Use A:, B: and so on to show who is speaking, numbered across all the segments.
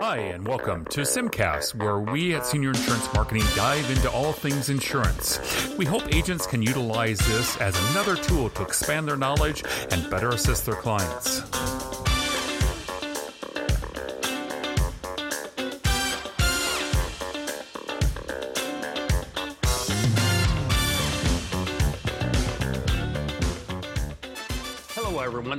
A: Hi, and welcome to Simcast, where we at Senior Insurance Marketing dive into all things insurance. We hope agents can utilize this as another tool to expand their knowledge and better assist their clients.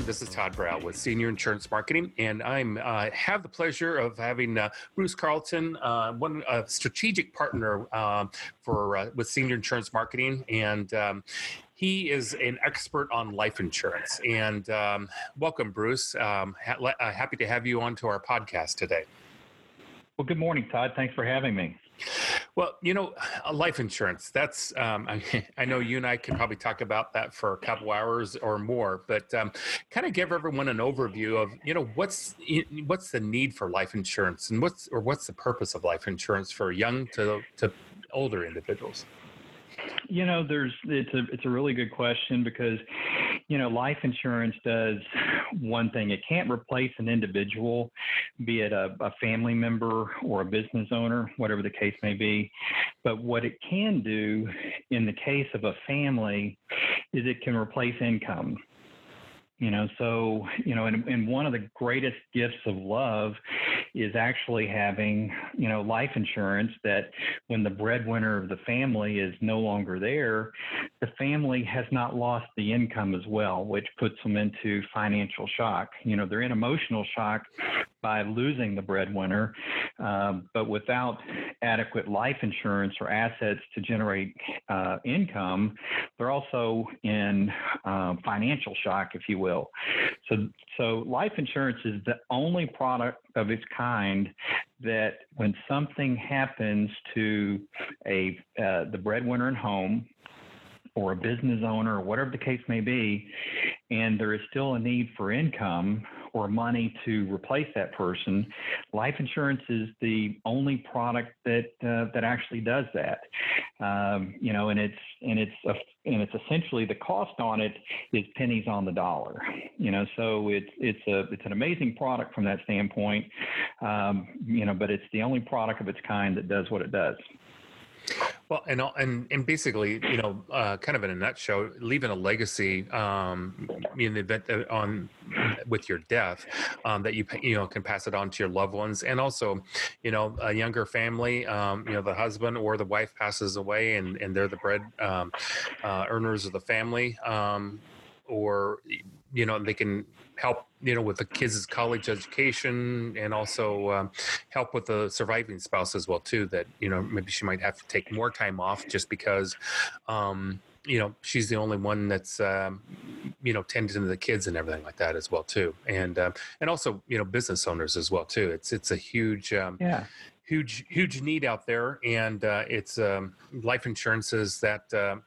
A: This is Todd Brow with Senior Insurance Marketing, and I'm uh, have the pleasure of having uh, Bruce Carlton, uh, one a strategic partner uh, for uh, with Senior Insurance Marketing, and um, he is an expert on life insurance. And um, welcome, Bruce. Um, ha- uh, happy to have you onto our podcast today.
B: Well, good morning, Todd. Thanks for having me.
A: Well, you know, life insurance, that's, um, I, I, know you and I can probably talk about that for a couple hours or more, but um, kind of give everyone an overview of, you know, what's, what's the need for life insurance and what's, or what's the purpose of life insurance for young to, to older individuals?
B: You know, there's, it's a, it's a really good question because, you know, life insurance does one thing. It can't replace an individual, be it a, a family member or a business owner, whatever the case may be. But what it can do in the case of a family is it can replace income you know so you know and, and one of the greatest gifts of love is actually having you know life insurance that when the breadwinner of the family is no longer there the family has not lost the income as well which puts them into financial shock you know they're in emotional shock by losing the breadwinner um, but without adequate life insurance or assets to generate uh, income they're also in uh, financial shock if you will. So, so life insurance is the only product of its kind that when something happens to a uh, the breadwinner at home or a business owner or whatever the case may be, and there is still a need for income or money to replace that person, life insurance is the only product that uh, that actually does that. Um, you know, and it's and it's a, and it's essentially the cost on it is pennies on the dollar. You know, so it's it's a it's an amazing product from that standpoint. Um, you know, but it's the only product of its kind that does what it does.
A: Well, and and and basically, you know, uh, kind of in a nutshell, leaving a legacy um, in the event on with your death um, that you you know can pass it on to your loved ones, and also, you know, a younger family, um, you know, the husband or the wife passes away, and and they're the bread um, uh, earners of the family um, or you know they can help you know with the kids' college education and also um, help with the surviving spouse as well too that you know maybe she might have to take more time off just because um, you know she's the only one that's um, you know tending to the kids and everything like that as well too. And um, and also you know business owners as well too. It's it's a huge um, yeah. huge huge need out there. And uh, it's um, life insurances that uh,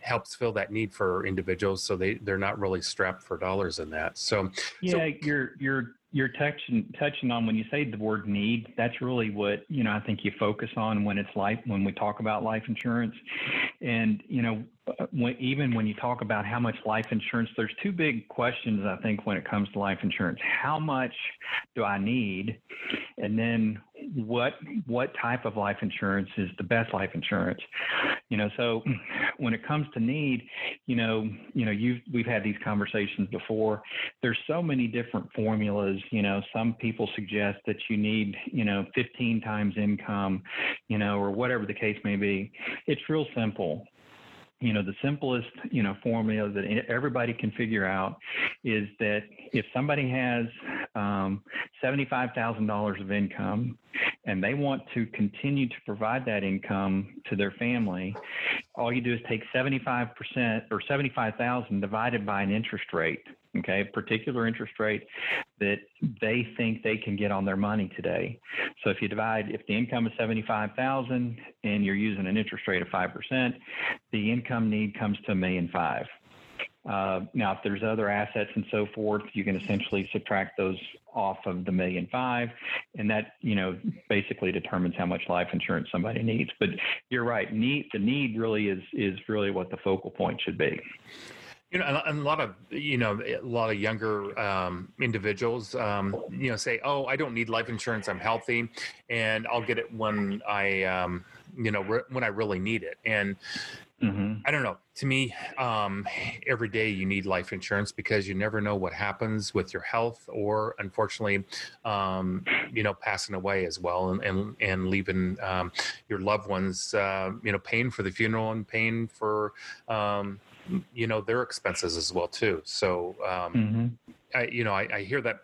A: helps fill that need for individuals so they they're not really strapped for dollars in that. So
B: yeah
A: so,
B: you're you're you're touching touching on when you say the word need that's really what you know i think you focus on when it's life when we talk about life insurance. And you know when, even when you talk about how much life insurance there's two big questions i think when it comes to life insurance. How much do i need? And then what what type of life insurance is the best life insurance? You know so when it comes to need you know you know you we've had these conversations before. There's so many different formulas you know. Some people suggest that you need you know 15 times income you know or whatever the case may be. It's real simple you know the simplest you know formula that everybody can figure out is that if somebody has um, $75000 of income and they want to continue to provide that income to their family all you do is take 75% or 75000 divided by an interest rate okay, particular interest rate that they think they can get on their money today. So if you divide, if the income is 75,000 and you're using an interest rate of 5%, the income need comes to a million five. Uh, now, if there's other assets and so forth, you can essentially subtract those off of the million five, and that you know basically determines how much life insurance somebody needs. But you're right, need the need really is is really what the focal point should be.
A: You know, and a lot of you know a lot of younger um, individuals, um, you know, say, "Oh, I don't need life insurance. I'm healthy, and I'll get it when I, um, you know, re- when I really need it." And Mm-hmm. I don't know. To me, um, every day you need life insurance because you never know what happens with your health, or unfortunately, um, you know, passing away as well, and and, and leaving um, your loved ones, uh, you know, paying for the funeral and paying for, um, you know, their expenses as well too. So, um, mm-hmm. I, you know, I, I hear that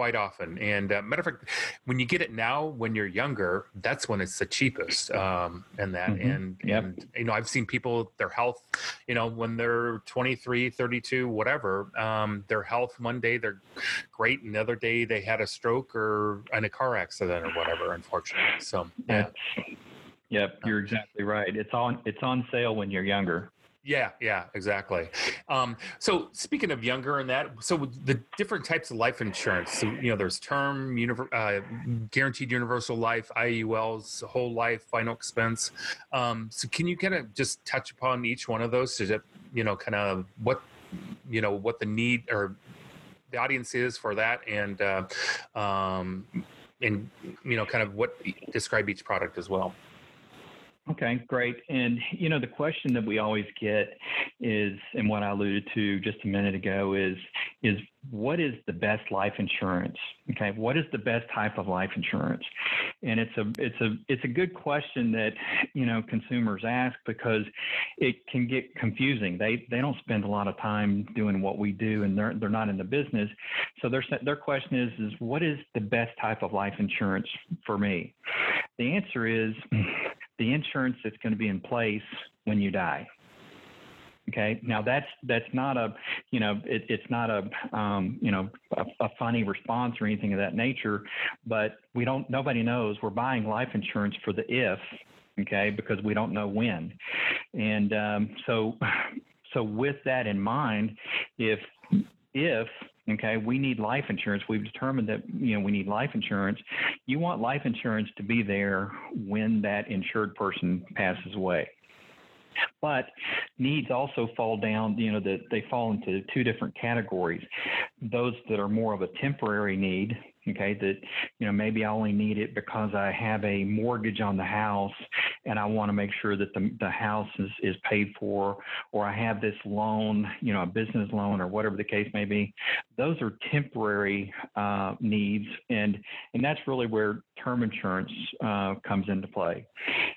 A: quite often. And uh, matter of fact, when you get it now, when you're younger, that's when it's the cheapest. Um, and that, mm-hmm. and, yep. and, you know, I've seen people, their health, you know, when they're 23, 32, whatever, um, their health one day they're great. And the other day they had a stroke or in a car accident or whatever, unfortunately. So, yeah.
B: Yep, you're exactly right. It's on it's on sale when you're younger.
A: Yeah, yeah, exactly. Um, so speaking of younger and that, so the different types of life insurance, so, you know, there's term, uh, guaranteed universal life, IULs, whole life, final expense. Um, so can you kind of just touch upon each one of those to, you know, kind of what, you know, what the need or the audience is for that and, uh, um, and, you know, kind of what describe each product as well.
B: Okay, great. And you know, the question that we always get is, and what I alluded to just a minute ago is, is what is the best life insurance? Okay, what is the best type of life insurance? And it's a it's a it's a good question that you know consumers ask because it can get confusing. They they don't spend a lot of time doing what we do, and they're they're not in the business. So their their question is is what is the best type of life insurance for me? The answer is the insurance that's going to be in place when you die. Okay. Now that's that's not a you know it, it's not a um, you know a, a, funny response or anything of that nature, but we don't nobody knows we're buying life insurance for the if okay because we don't know when, and um, so so with that in mind, if if okay? We need life insurance. We've determined that you know we need life insurance. You want life insurance to be there when that insured person passes away. But needs also fall down you know that they fall into two different categories. Those that are more of a temporary need okay that you know maybe i only need it because i have a mortgage on the house and i want to make sure that the, the house is, is paid for or i have this loan you know a business loan or whatever the case may be. Those are temporary uh, needs and and that's really where term insurance uh, comes into play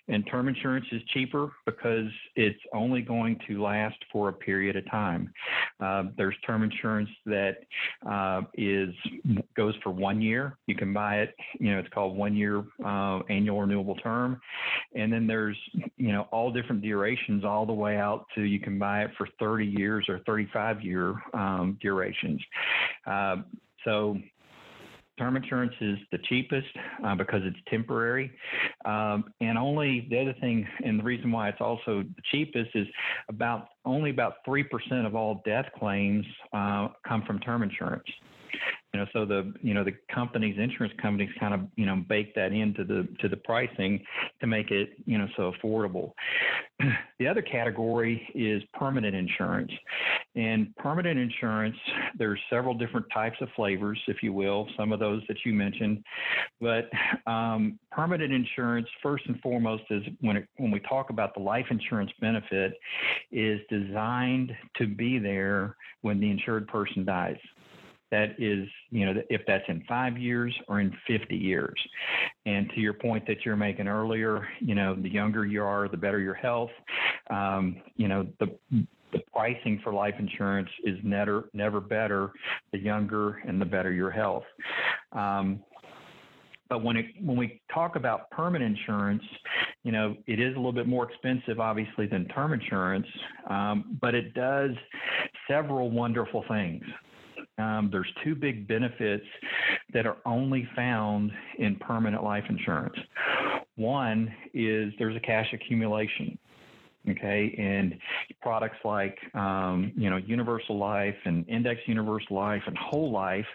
B: and term insurance is cheaper because it's only going to last for a period of time uh, there's term insurance that uh, is goes for one year. You can buy it. You know, it's called one year uh, annual renewable term, and then there's you know all different durations all the way out to you can buy it for 30 years or 35 year um, durations. Uh, so Term insurance is the cheapest uh, because it's temporary. Um, and only the other thing, and the reason why it's also the cheapest is about only about 3% of all death claims uh, come from term insurance. You know, so the you know the companies, insurance companies, kind of you know bake that into the to the pricing to make it you know so affordable. the other category is permanent insurance, and permanent insurance. There's several different types of flavors, if you will. Some of those that you mentioned, but um, permanent insurance, first and foremost, is when it, when we talk about the life insurance benefit, is designed to be there when the insured person dies that is, you know, if that's in five years or in 50 years. And to your point that you're making earlier, you know, the younger you are, the better your health. Um, you know, the the pricing for life insurance is never never better the younger and the better your health. Um, but when it when we talk about permanent insurance, you know, it is a little bit more expensive, obviously, than term insurance, um, but it does several wonderful things. Um, there's two big benefits that are only found in permanent life insurance. One is there's a cash accumulation. Okay, and products like um, you know Universal Life and Index Universal Life and Whole Life,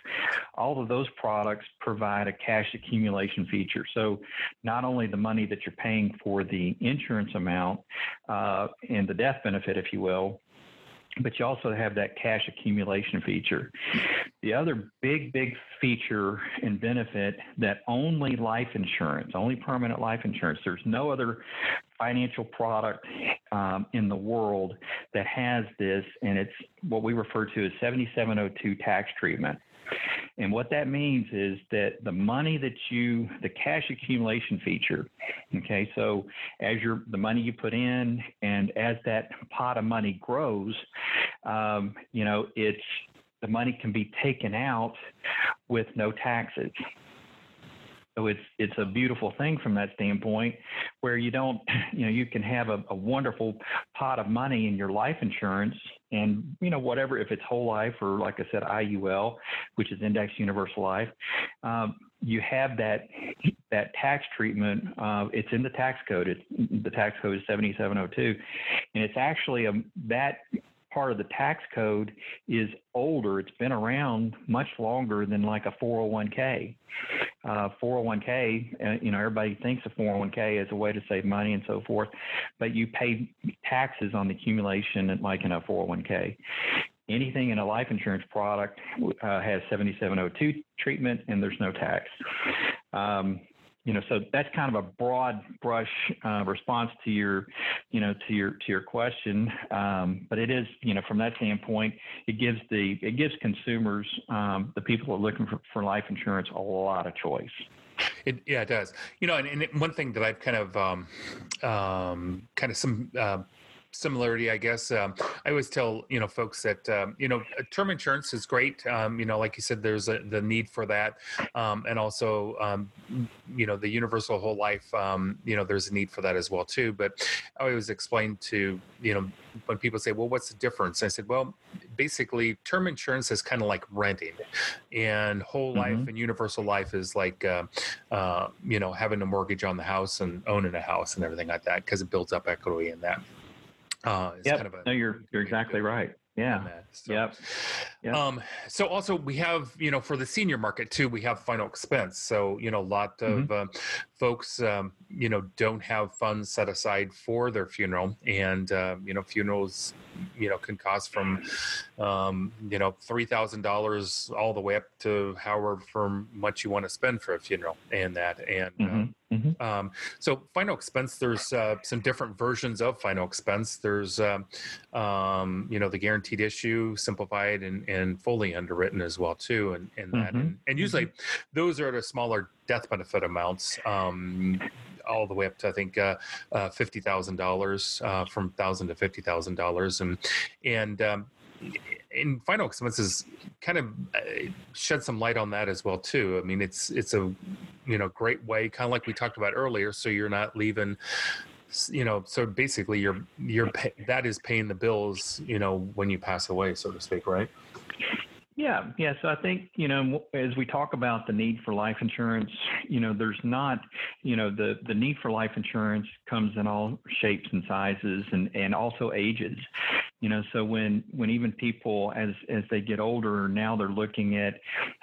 B: all of those products provide a cash accumulation feature. So not only the money that you're paying for the insurance amount uh, and the death benefit, if you will, but you also have that cash accumulation feature. The other big, big feature and benefit that only life insurance, only permanent life insurance, there's no other financial product um, in the world that has this, and it's what we refer to as 7702 tax treatment. And what that means is that the money that you, the cash accumulation feature, okay, so as your the money you put in, and as that pot of money grows, um, you know, it's the money can be taken out with no taxes. So it's it's a beautiful thing from that standpoint, where you don't, you know, you can have a, a wonderful pot of money in your life insurance, and you know whatever if it's whole life or like I said IUL, which is Index Universal Life, um, you have that that tax treatment. Uh, it's in the tax code. It's the tax code is 7702, and it's actually a that part of the tax code is older. It's been around much longer than like a 401k. Uh, 401k, uh, you know, everybody thinks of 401k as a way to save money and so forth, but you pay taxes on the accumulation like in a 401k. Anything in a life insurance product uh, has 7702 treatment and there's no tax. Um, you know, so that's kind of a broad brush uh, response to your, you know, to your to your question. Um, but it is, you know, from that standpoint, it gives the it gives consumers, um, the people are looking for, for life insurance, a lot of choice.
A: It, yeah, it does. You know, and, and one thing that I've kind of, um, um, kind of some uh, similarity, I guess. Um, I always tell you know folks that um, you know term insurance is great. Um, you know, like you said, there's a, the need for that, um, and also um, you know the universal whole life. Um, you know, there's a need for that as well too. But I always explain to you know when people say, "Well, what's the difference?" I said, "Well, basically, term insurance is kind of like renting, and whole mm-hmm. life and universal life is like uh, uh, you know having a mortgage on the house and owning a house and everything like that because it builds up equity in that."
B: Uh, yep. Kind of a, no, you're you're exactly right. Yeah. So, yep.
A: yep. Um, so also we have, you know, for the senior market too, we have final expense. So, you know, a lot of mm-hmm. uh, folks, um, you know, don't have funds set aside for their funeral and, uh, you know, funerals, you know, can cost from, um, you know, $3,000 all the way up to however much you want to spend for a funeral and that. And, mm-hmm. Mm-hmm. Um, so final expense, there's uh, some different versions of final expense. There's, um, um, you know, the guaranteed issue, simplified and, and fully underwritten as well too. And, and that, mm-hmm. and, and, usually mm-hmm. those are the smaller death benefit amounts. Um, all the way up to I think uh, uh, fifty thousand dollars, uh, from thousand to fifty thousand dollars, and and um, in final expenses kind of uh, shed some light on that as well too i mean it's it's a you know great way kind of like we talked about earlier so you're not leaving you know so basically you're you're that is paying the bills you know when you pass away so to speak right
B: yeah, yeah. So I think you know, as we talk about the need for life insurance, you know, there's not, you know, the the need for life insurance comes in all shapes and sizes and and also ages you know so when when even people as as they get older now they're looking at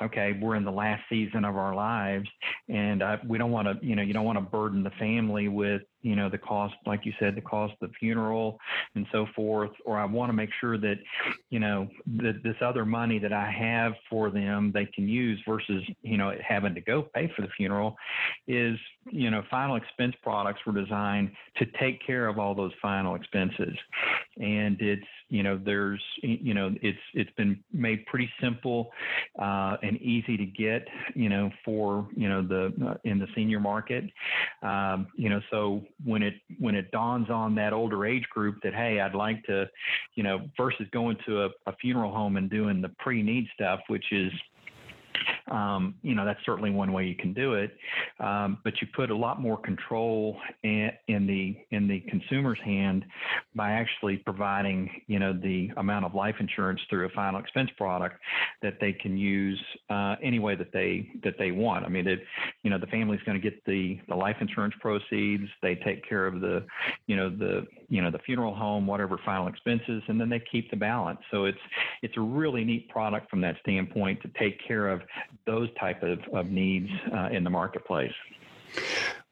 B: okay we're in the last season of our lives and uh, we don't want to you know you don't want to burden the family with you know the cost like you said the cost of the funeral and so forth or i want to make sure that you know that this other money that i have for them they can use versus you know having to go pay for the funeral is you know final expense products were designed to take care of all those final expenses. And it's you know there's you know it's it's been made pretty simple uh, and easy to get you know for you know the uh, in the senior market. Um, you know so when it when it dawns on that older age group that hey I'd like to you know versus going to a, a funeral home and doing the pre-need stuff which is um, you know, that's certainly one way you can do it. Um, but you put a lot more control in, the in the consumer's hand by actually providing, you know, the amount of life insurance through a final expense product that they can use uh, any way that they that they want. I mean, it, you know, the family's going to get the the life insurance proceeds. They take care of the, you know, the you know the funeral home, whatever final expenses, and then they keep the balance. So it's it's a really neat product from that standpoint to take care of those type of, of needs uh, in the marketplace.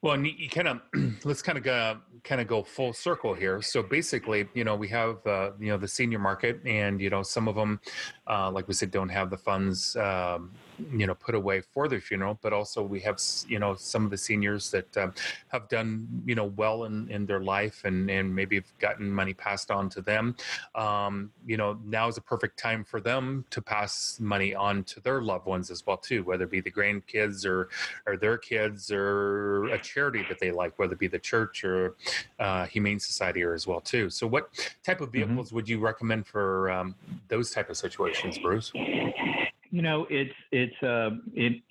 A: Well, and you kind of let's kind of go kind of go full circle here. So basically, you know, we have uh, you know the senior market, and you know some of them, uh, like we said, don't have the funds. Um, you know put away for their funeral but also we have you know some of the seniors that um, have done you know well in, in their life and and maybe have gotten money passed on to them um, you know now is a perfect time for them to pass money on to their loved ones as well too whether it be the grandkids or or their kids or a charity that they like whether it be the church or uh, humane society or as well too so what type of mm-hmm. vehicles mm-hmm. would you recommend for um, those type of situations bruce
B: you know, it's it's uh it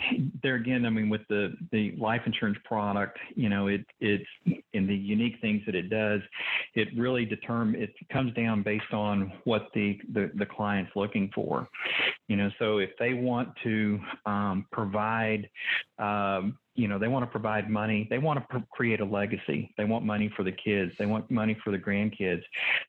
B: there again. I mean, with the the life insurance product, you know, it it's in the unique things that it does. It really determine it comes down based on what the the, the client's looking for. You know, so if they want to um, provide um, you know they want to provide money they want to pr- create a legacy. They want money for the kids. They want money for the grandkids.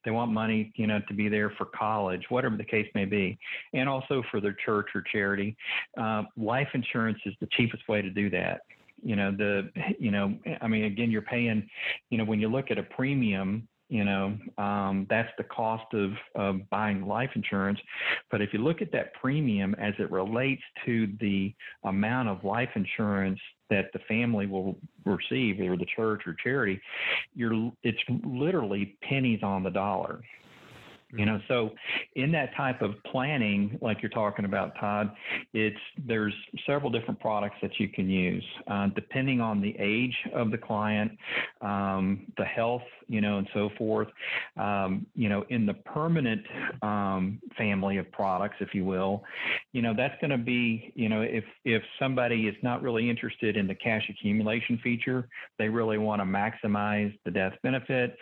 B: They want money you know to be there for college whatever the case may be. And also for their church or charity. Uh, life insurance is the cheapest way to do that. You know the you know i mean again you're paying you know when you look at a premium you know um, that's the cost of, of buying life insurance. But if you look at that premium as it relates to the amount of life insurance that the family will receive either the church or charity you're it's literally pennies on the dollar. You know so in that type of planning like you're talking about todd it's there's several different products that you can use. Uh, depending on the age of the client um, the health you know and so forth um, you know in the permanent um, family of products if you will you know that's going to be you know if if somebody is not really interested in the cash accumulation feature they really want to maximize the death benefit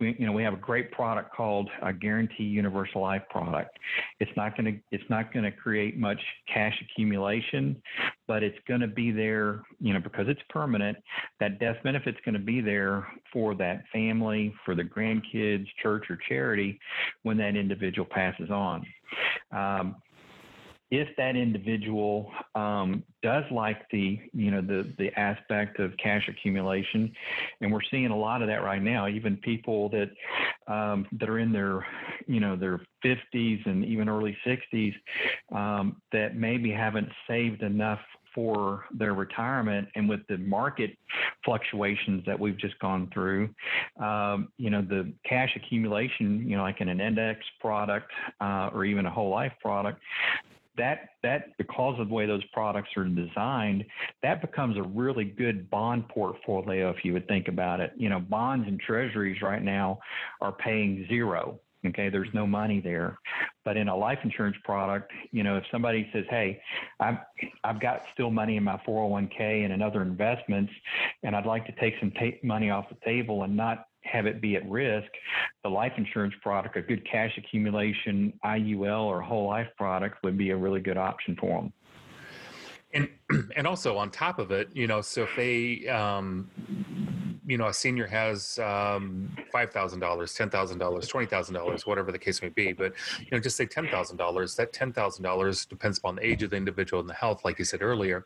B: we, you know we have a great product called a guarantee universal life product. It's not going to it's not going to create much cash accumulation, but it's going to be there, you know, because it's permanent. That death benefit's going to be there for that family, for the grandkids, church or charity when that individual passes on. Um, if that individual um, does like the you know the the aspect of cash accumulation, and we're seeing a lot of that right now. Even people that um, that are in their you know their 50s and even early 60s um, that maybe haven't saved enough for their retirement and with the market fluctuations that we've just gone through, um, you know, the cash accumulation, you know, like in an index product uh, or even a whole life product, that that because of the way those products are designed, that becomes a really good bond portfolio if you would think about it. You know, bonds and treasuries right now are paying zero. Okay, there's no money there. But in a life insurance product, you know, if somebody says, "Hey, I've I've got still money in my 401k and in other investments, and I'd like to take some ta- money off the table and not have it be at risk, the life insurance product, a good cash accumulation IUL or whole life product would be a really good option for them.
A: And and also on top of it, you know, so if they um, you know a senior has um, five thousand dollars, ten thousand dollars, twenty thousand dollars, whatever the case may be. But you know, just say ten thousand dollars. That ten thousand dollars depends upon the age of the individual and the health, like you said earlier.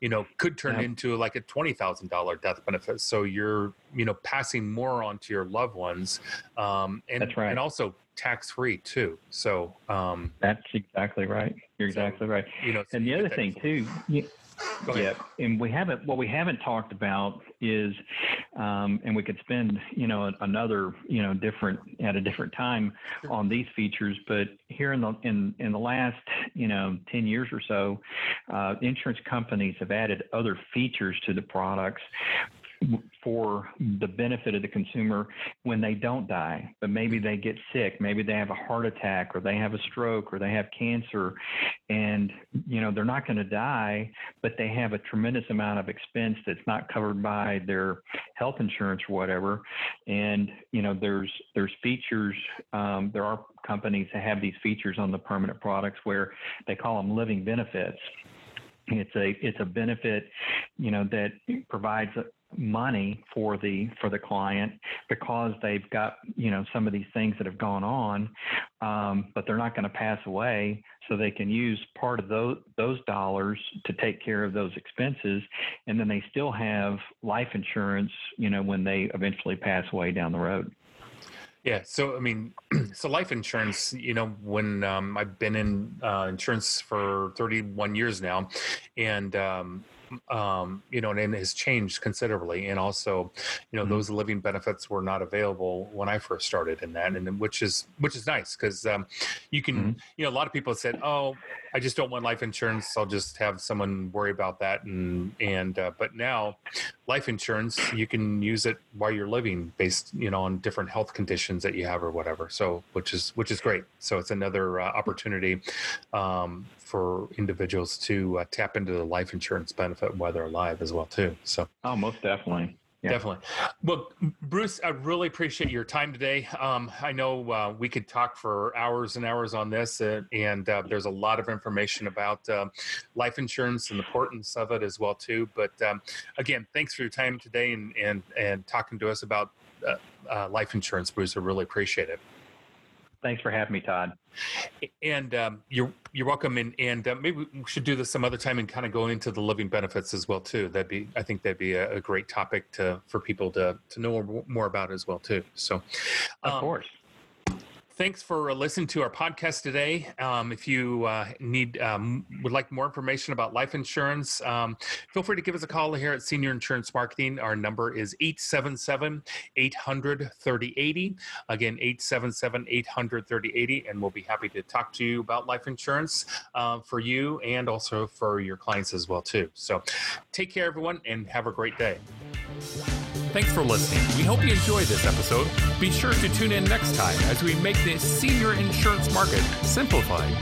A: You know, could turn yeah. into like a twenty thousand dollar death benefit. So you're you know passing more on to your loved ones, um, and
B: That's right.
A: and also tax free too. So um,
B: that's exactly right. You're exactly so, right. You know, so and the other thing too. You, yeah, and we haven't. What we haven't talked about is, um, and we could spend, you know, another, you know, different at a different time on these features. But here in the in in the last, you know, ten years or so, uh, insurance companies have added other features to the products for the benefit of the consumer when they don't die, but maybe they get sick, maybe they have a heart attack or they have a stroke or they have cancer. And you know they're not going to die, but they have a tremendous amount of expense that's not covered by their health insurance or whatever. And you know there's there's features um, there are companies that have these features on the permanent products where they call them living benefits. It's a it's a benefit you know, that provides money for the for the client because they've got you know some of these things that have gone on um, but they're not going to pass away. So they can use part of those those dollars to take care of those expenses. And then they still have life insurance you know when they eventually pass away down the road.
A: Yeah. So, I mean, so life insurance, you know, when um, I've been in uh, insurance for 31 years now, and um, um, you know, and it has changed considerably. And also, you know, mm-hmm. those living benefits were not available when I first started in that, and which is which is nice because um, you can, mm-hmm. you know, a lot of people said, "Oh, I just don't want life insurance. I'll just have someone worry about that." And and uh, but now, life insurance you can use it while you're living, based you know on different health conditions that you have or whatever. So which is which is great. So it's another uh, opportunity um, for individuals to uh, tap into the life insurance benefit while they're alive as well too. So
B: oh, most definitely.
A: Yeah. Definitely. Well, Bruce, I really appreciate your time today. Um, I know uh, we could talk for hours and hours on this, uh, and uh, there's a lot of information about um, life insurance and the importance of it as well too. But um, again, thanks for your time today and and and talking to us about uh, uh, life insurance, Bruce. I really appreciate it.
B: Thanks for having me, Todd.
A: And um, you're you're welcome. And and uh, maybe we should do this some other time and kind of go into the living benefits as well too. That'd be I think that'd be a, a great topic to for people to to know more about as well too. So,
B: um, of course
A: thanks for listening to our podcast today. Um, if you uh, need um, would like more information about life insurance, um, feel free to give us a call here at Senior Insurance Marketing. Our number is 877 800 3080. Again, 877 800 3080. And we'll be happy to talk to you about life insurance uh, for you and also for your clients as well, too. So take care, everyone, and have a great day. Thanks for listening. We hope you enjoyed this episode. Be sure to tune in next time as we make the senior insurance market simplified